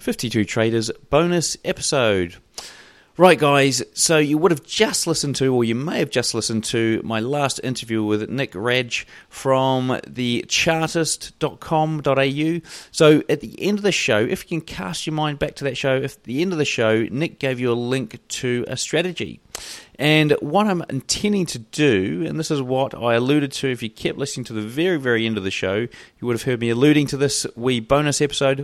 52 Traders bonus episode. Right, guys, so you would have just listened to, or you may have just listened to, my last interview with Nick Radge from the chartist.com.au. So at the end of the show, if you can cast your mind back to that show, at the end of the show, Nick gave you a link to a strategy. And what I'm intending to do, and this is what I alluded to if you kept listening to the very, very end of the show, you would have heard me alluding to this wee bonus episode.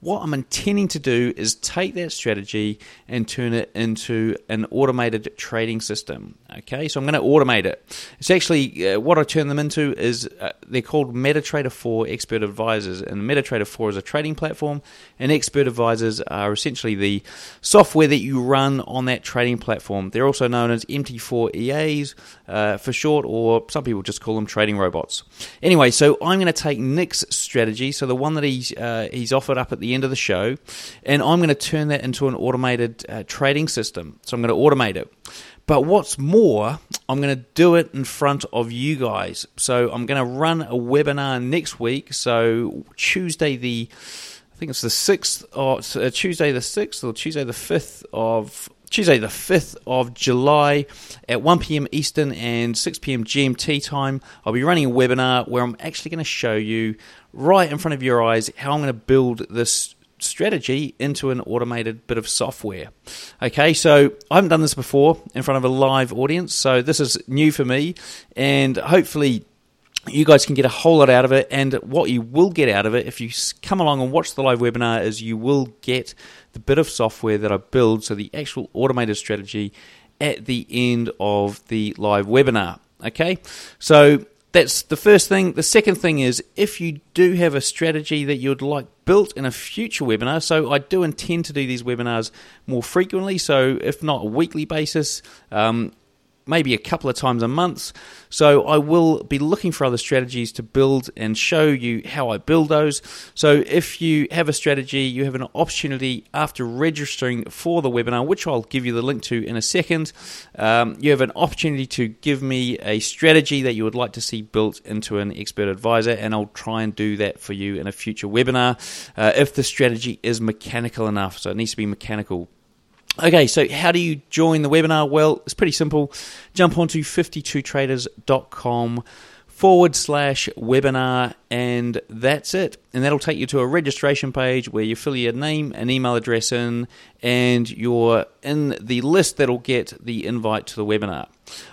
What I'm intending to do is take that strategy and turn it into an automated trading system. Okay, so I'm going to automate it. It's actually uh, what I turn them into is uh, they're called MetaTrader 4 Expert Advisors, and MetaTrader 4 is a trading platform, and Expert Advisors are essentially the software that you run on that trading platform. They're also known as MT4 EAs uh, for short, or some people just call them trading robots. Anyway, so I'm going to take Nick's strategy, so the one that he's uh, he's offered up at the end of the show, and I'm going to turn that into an automated uh, trading system. So I'm going to automate it. But what's more, I'm going to do it in front of you guys. So I'm going to run a webinar next week. So Tuesday the I think it's the sixth or uh, Tuesday the sixth or Tuesday the fifth of Tuesday, the 5th of July at 1 pm Eastern and 6 pm GMT time. I'll be running a webinar where I'm actually going to show you right in front of your eyes how I'm going to build this strategy into an automated bit of software. Okay, so I haven't done this before in front of a live audience, so this is new for me, and hopefully you guys can get a whole lot out of it. And what you will get out of it, if you come along and watch the live webinar, is you will get the bit of software that I build, so the actual automated strategy at the end of the live webinar. Okay, so that's the first thing. The second thing is if you do have a strategy that you'd like built in a future webinar, so I do intend to do these webinars more frequently, so if not a weekly basis, um, maybe a couple of times a month. So I will be looking for other strategies to build and show you how I build those. So if you have a strategy, you have an opportunity after registering for the webinar, which I'll give you the link to in a second. Um, you have an opportunity to give me a strategy that you would like to see built into an expert advisor, and I'll try and do that for you in a future webinar uh, if the strategy is mechanical enough. So it needs to be mechanical Okay, so how do you join the webinar? Well, it's pretty simple. Jump onto 52traders.com forward slash webinar, and that's it. And that'll take you to a registration page where you fill your name and email address in, and you're in the list that'll get the invite to the webinar.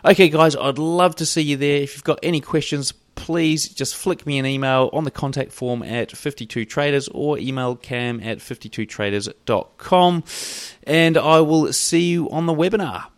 Okay, guys, I'd love to see you there. If you've got any questions, please just flick me an email on the contact form at 52traders or email cam at 52traders.com and I will see you on the webinar.